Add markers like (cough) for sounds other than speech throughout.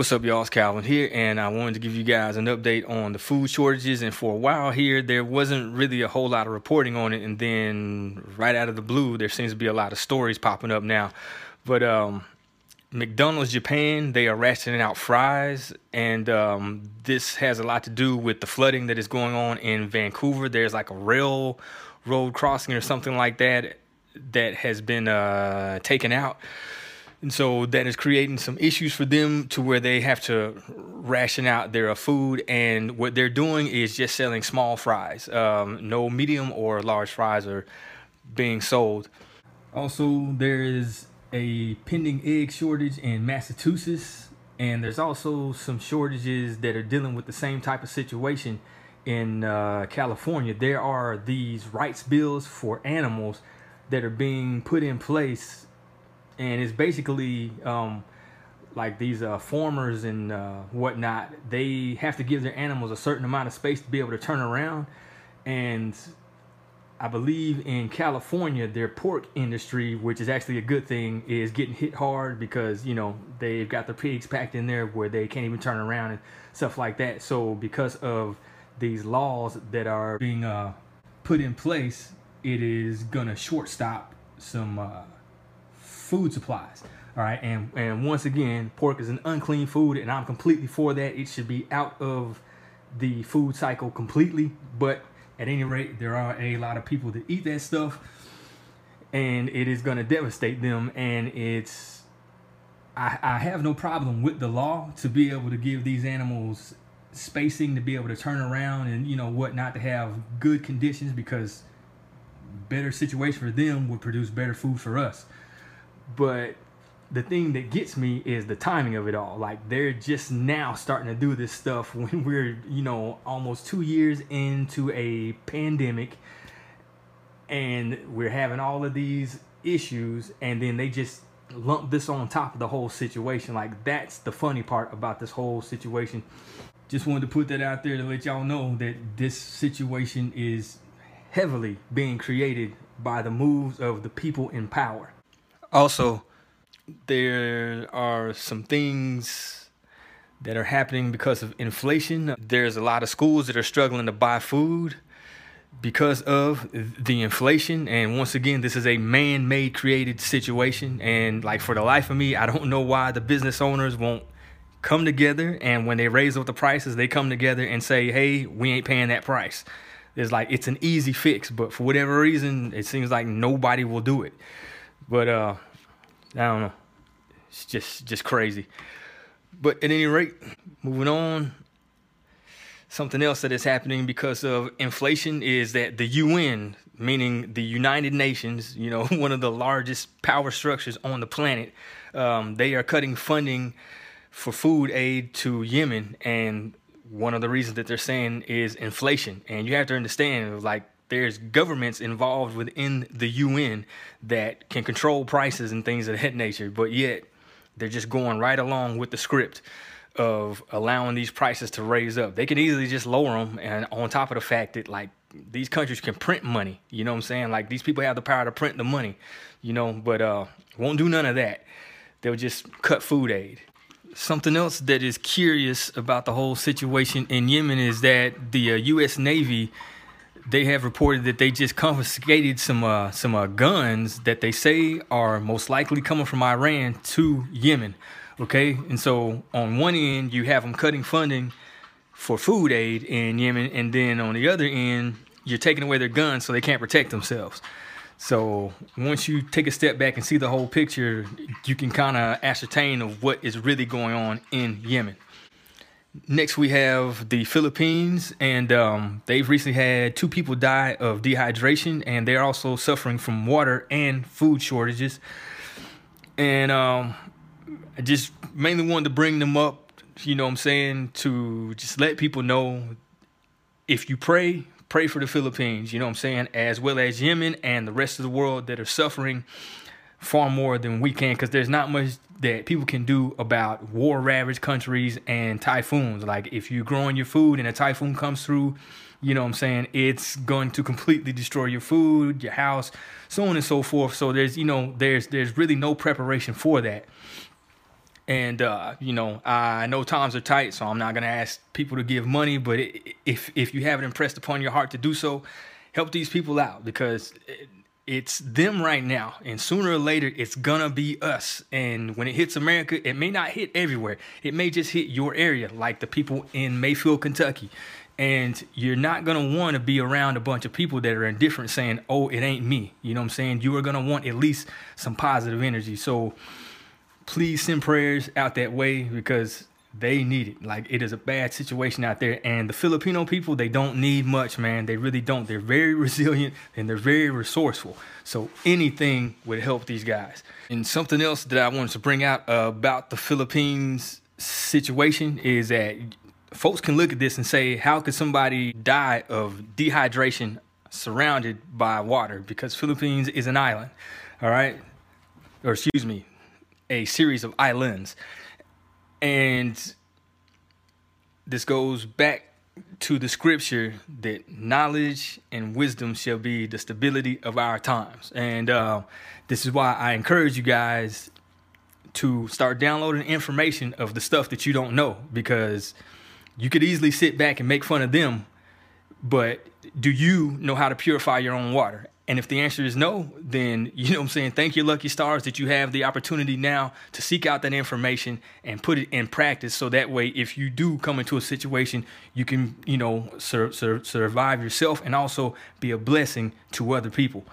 What's up, y'all? It's Calvin here, and I wanted to give you guys an update on the food shortages. And for a while here, there wasn't really a whole lot of reporting on it, and then right out of the blue, there seems to be a lot of stories popping up now. But um, McDonald's Japan, they are rationing out fries, and um, this has a lot to do with the flooding that is going on in Vancouver. There's like a railroad crossing or something like that that has been uh, taken out. And so that is creating some issues for them to where they have to ration out their food. And what they're doing is just selling small fries. Um, no medium or large fries are being sold. Also, there is a pending egg shortage in Massachusetts. And there's also some shortages that are dealing with the same type of situation in uh, California. There are these rights bills for animals that are being put in place and it's basically um, like these uh, farmers and uh, whatnot. They have to give their animals a certain amount of space to be able to turn around, and I believe in California, their pork industry, which is actually a good thing, is getting hit hard because you know they've got the pigs packed in there where they can't even turn around and stuff like that. So because of these laws that are being uh, put in place, it is gonna shortstop some uh, food supplies. All right, and and once again, pork is an unclean food, and I'm completely for that. It should be out of the food cycle completely. But at any rate, there are a lot of people that eat that stuff, and it is going to devastate them. And it's I, I have no problem with the law to be able to give these animals spacing to be able to turn around and you know what not to have good conditions because better situation for them would produce better food for us but the thing that gets me is the timing of it all. Like they're just now starting to do this stuff (laughs) when we're, you know, almost two years into a pandemic and we're having all of these issues and then they just lump this on top of the whole situation. Like that's the funny part about this whole situation. Just wanted to put that out there to let y'all know that this situation is heavily being created by the moves of the people in power. Also, there are some things that are happening because of inflation. There's a lot of schools that are struggling to buy food because of the inflation. And once again, this is a man made created situation. And like for the life of me, I don't know why the business owners won't come together and when they raise up the prices, they come together and say, hey, we ain't paying that price. It's like it's an easy fix, but for whatever reason, it seems like nobody will do it. But uh, I don't know. It's just just crazy. But at any rate, moving on. Something else that is happening because of inflation is that the UN, meaning the United Nations, you know, (laughs) one of the largest power structures on the planet, um, they are cutting funding for food aid to Yemen, and one of the reasons that they're saying is inflation. And you have to understand, like there's governments involved within the UN that can control prices and things of that nature, but yet they're just going right along with the script of allowing these prices to raise up. They can easily just lower them, and on top of the fact that like these countries can print money, you know what I'm saying? Like these people have the power to print the money, you know, but uh, won't do none of that. They'll just cut food aid. Something else that is curious about the whole situation in Yemen is that the uh, U.S. Navy they have reported that they just confiscated some uh, some uh, guns that they say are most likely coming from Iran to Yemen. Okay, and so on one end you have them cutting funding for food aid in Yemen, and then on the other end you're taking away their guns so they can't protect themselves. So once you take a step back and see the whole picture, you can kind of ascertain of what is really going on in Yemen. Next, we have the Philippines, and um, they've recently had two people die of dehydration, and they're also suffering from water and food shortages. And um, I just mainly wanted to bring them up, you know what I'm saying, to just let people know if you pray, pray for the Philippines, you know what I'm saying, as well as Yemen and the rest of the world that are suffering far more than we can because there's not much that people can do about war ravaged countries and typhoons. Like if you're growing your food and a typhoon comes through, you know what I'm saying, it's going to completely destroy your food, your house, so on and so forth. So there's, you know, there's there's really no preparation for that. And uh, you know, I know times are tight, so I'm not gonna ask people to give money. But if if you have it impressed upon your heart to do so, help these people out because it's them right now, and sooner or later it's gonna be us. And when it hits America, it may not hit everywhere. It may just hit your area, like the people in Mayfield, Kentucky. And you're not gonna want to be around a bunch of people that are indifferent, saying, "Oh, it ain't me." You know what I'm saying? You are gonna want at least some positive energy. So please send prayers out that way because they need it. Like it is a bad situation out there. And the Filipino people, they don't need much, man. They really don't. They're very (laughs) resilient and they're very resourceful. So anything would help these guys. And something else that I wanted to bring out about the Philippines situation is that folks can look at this and say, how could somebody die of dehydration surrounded by water? Because Philippines is an island, all right? Or excuse me, a series of islands. And this goes back to the scripture that knowledge and wisdom shall be the stability of our times. And uh, this is why I encourage you guys to start downloading information of the stuff that you don't know because you could easily sit back and make fun of them, but do you know how to purify your own water? And if the answer is no, then (laughs) you know what I'm saying, thank your lucky stars that you have the opportunity now to seek out that information and put it in practice. So that way if you do come into a situation, you can, you know, sur- sur- survive yourself and also be a blessing to other people.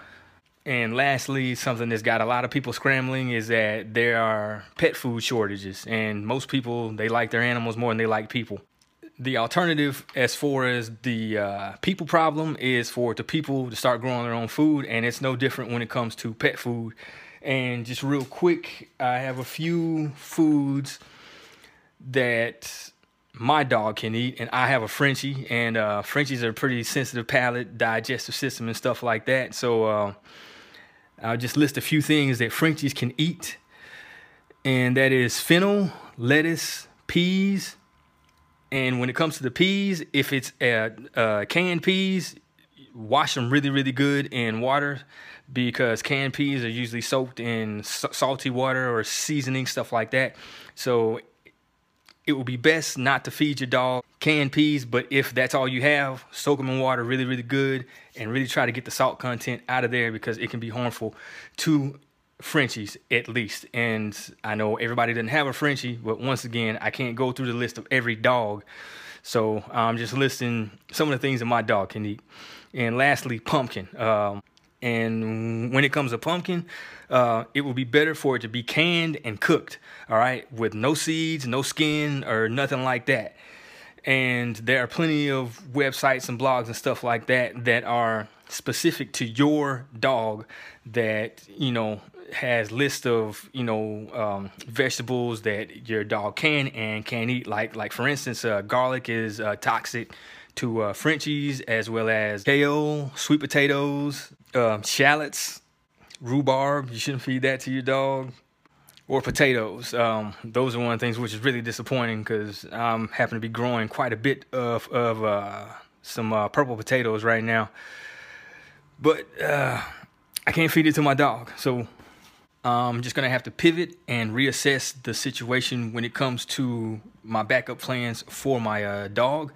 And lastly, something that's got a lot of people scrambling is that there are pet food shortages. And most people they like their animals more than they like people the alternative as far as the uh, people problem is for the people to start growing their own food and it's no different when it comes to pet food. And just real quick i have a few foods that my dog can eat and i have a frenchie and uh, frenchies are pretty sensitive palate digestive system and stuff like that. So uh, i'll just list a few things that frenchies can eat and that is fennel lettuce peas and when it comes to the peas, if it's uh, uh, canned peas, wash them really, really good in water because canned peas are usually soaked in salty water or seasoning, stuff like that. So it would be best not to feed your dog canned peas, but if that's all you have, soak them in water really, really good and really try to get the salt content out of there because it can be harmful to Frenchies at least. And I know everybody doesn't have a Frenchie, but once again, I can't go through the list of every dog. So I'm just listing some of the things that my dog can eat. And lastly, pumpkin. Um, and when it comes to pumpkin, uh, it will be better for it to be canned and cooked, all right, with no seeds, no skin, or nothing like that. And there are plenty of websites and blogs and stuff like that that are specific to your dog that, you know, has list of you know um, vegetables that your dog can and can't eat. Like like for instance, uh, garlic is uh, toxic to uh, Frenchies as well as kale, sweet potatoes, um, shallots, rhubarb. You shouldn't feed that to your dog. Or potatoes. Um, those are one of the things which is really disappointing because I'm happen to be growing quite a bit of of uh, some uh, purple potatoes right now. But uh, I can't feed it to my dog, so I'm just gonna have to pivot and reassess the situation when it comes to my backup plans for my uh, dog.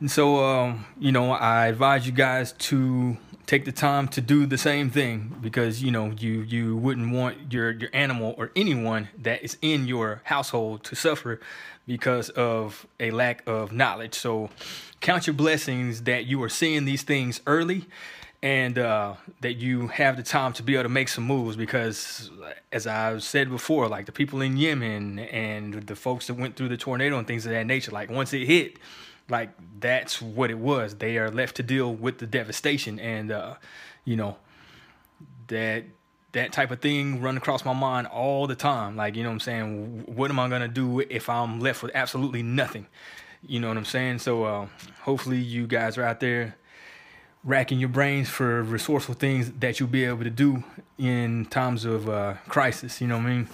And so, um, you know, I advise you guys to take the time to do the same thing because you know you you wouldn't want your your animal or anyone that is in your household to suffer because of a lack of knowledge. So, count your blessings that you are seeing these things early and uh, that you have the time to be able to make some moves because as i've said before like the people in yemen and the folks that went through the tornado and things of that nature like once it hit like that's what it was. They are left to deal with the devastation and uh, you know that that type of thing run across my mind all the time. Like you know what i'm saying? What am i going to do if i'm left with absolutely nothing? You know what i'm saying? So uh, hopefully you guys are out there racking your brains for resourceful things that you'll be able to do in times of uh, crisis. You know what I mean?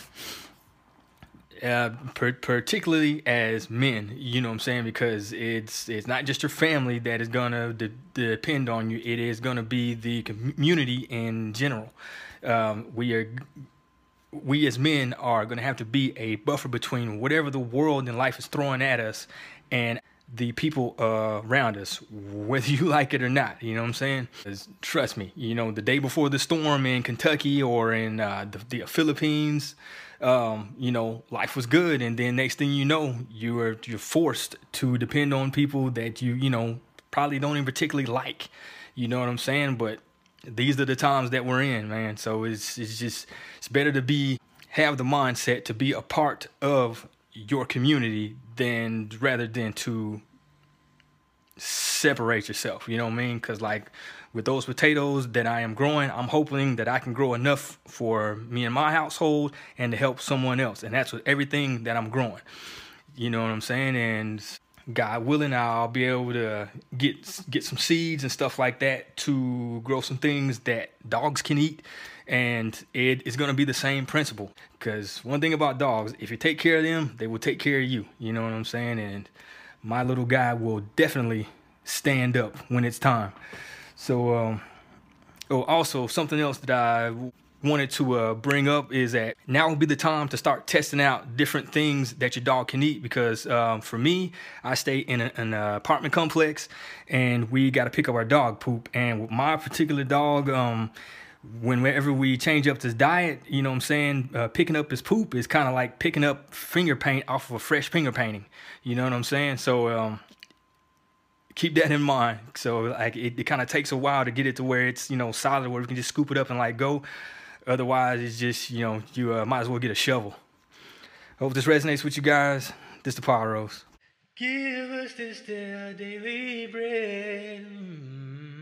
Uh, per- particularly as men, you know what I'm saying, because it's it's not just your family that is gonna de- depend on you. It is gonna be the community in general. Um, we are we as men are going to have to be a buffer between whatever the world and life is throwing at us and the people uh, around us, whether (laughs) you like it or not. You know what I'm saying? Trust me, you know, the day before the storm in Kentucky or in uh, the, the, Philippines, um, you know, life was good. And then next thing you know, you are, you're forced to depend on people that you, you know, probably don't even particularly like. You know what I'm saying? But these are the times that we're in, man. So it's, it's just, it's better to be, have the mindset to be a part of your community than rather than to separate yourself. You know what I mean? Because like with those potatoes that I am growing, I'm hoping that I can grow enough for me and my household and to help someone else. And that's with everything that I'm growing. You know what I'm saying? And God willing, I'll be able to get get some seeds and stuff like that to grow some things that dogs can eat. And it is going to be the same principle. Because one thing about dogs if you take care of them they will take care of you. You know what i'm saying? And my little guy will definitely stand up when it's time. So um, oh also something else that i wanted to uh, bring up is that now would be the time to start testing out different things that your dog can eat because um, for me i stay in a, an apartment complex and we got to pick up our dog poop and with my particular dog um, whenever we change up his diet, you know what I'm saying, uh, picking up his poop is kind of like picking up finger paint off of a fresh finger painting. You know what I'm saying? So um, keep that in mind. So like it, it kind of takes a while to get it to where it's, you know, solid where we can just scoop it up and like go. Otherwise, it's just, you know, you uh, might as well get a shovel. Hope this resonates with you guys. This is the Power Rose. Give us this daily bread. Mm.